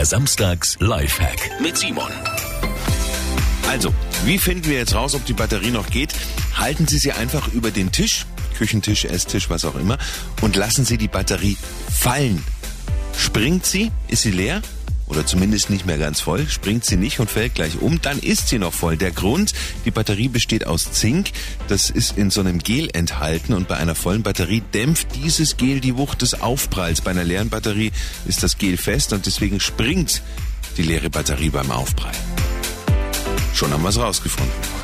Der Samstags Lifehack mit Simon. Also, wie finden wir jetzt raus, ob die Batterie noch geht? Halten Sie sie einfach über den Tisch, Küchentisch, Esstisch, was auch immer, und lassen Sie die Batterie fallen. Springt sie? Ist sie leer? Oder zumindest nicht mehr ganz voll, springt sie nicht und fällt gleich um, dann ist sie noch voll. Der Grund, die Batterie besteht aus Zink, das ist in so einem Gel enthalten und bei einer vollen Batterie dämpft dieses Gel die Wucht des Aufpralls. Bei einer leeren Batterie ist das Gel fest und deswegen springt die leere Batterie beim Aufprall. Schon haben wir es rausgefunden.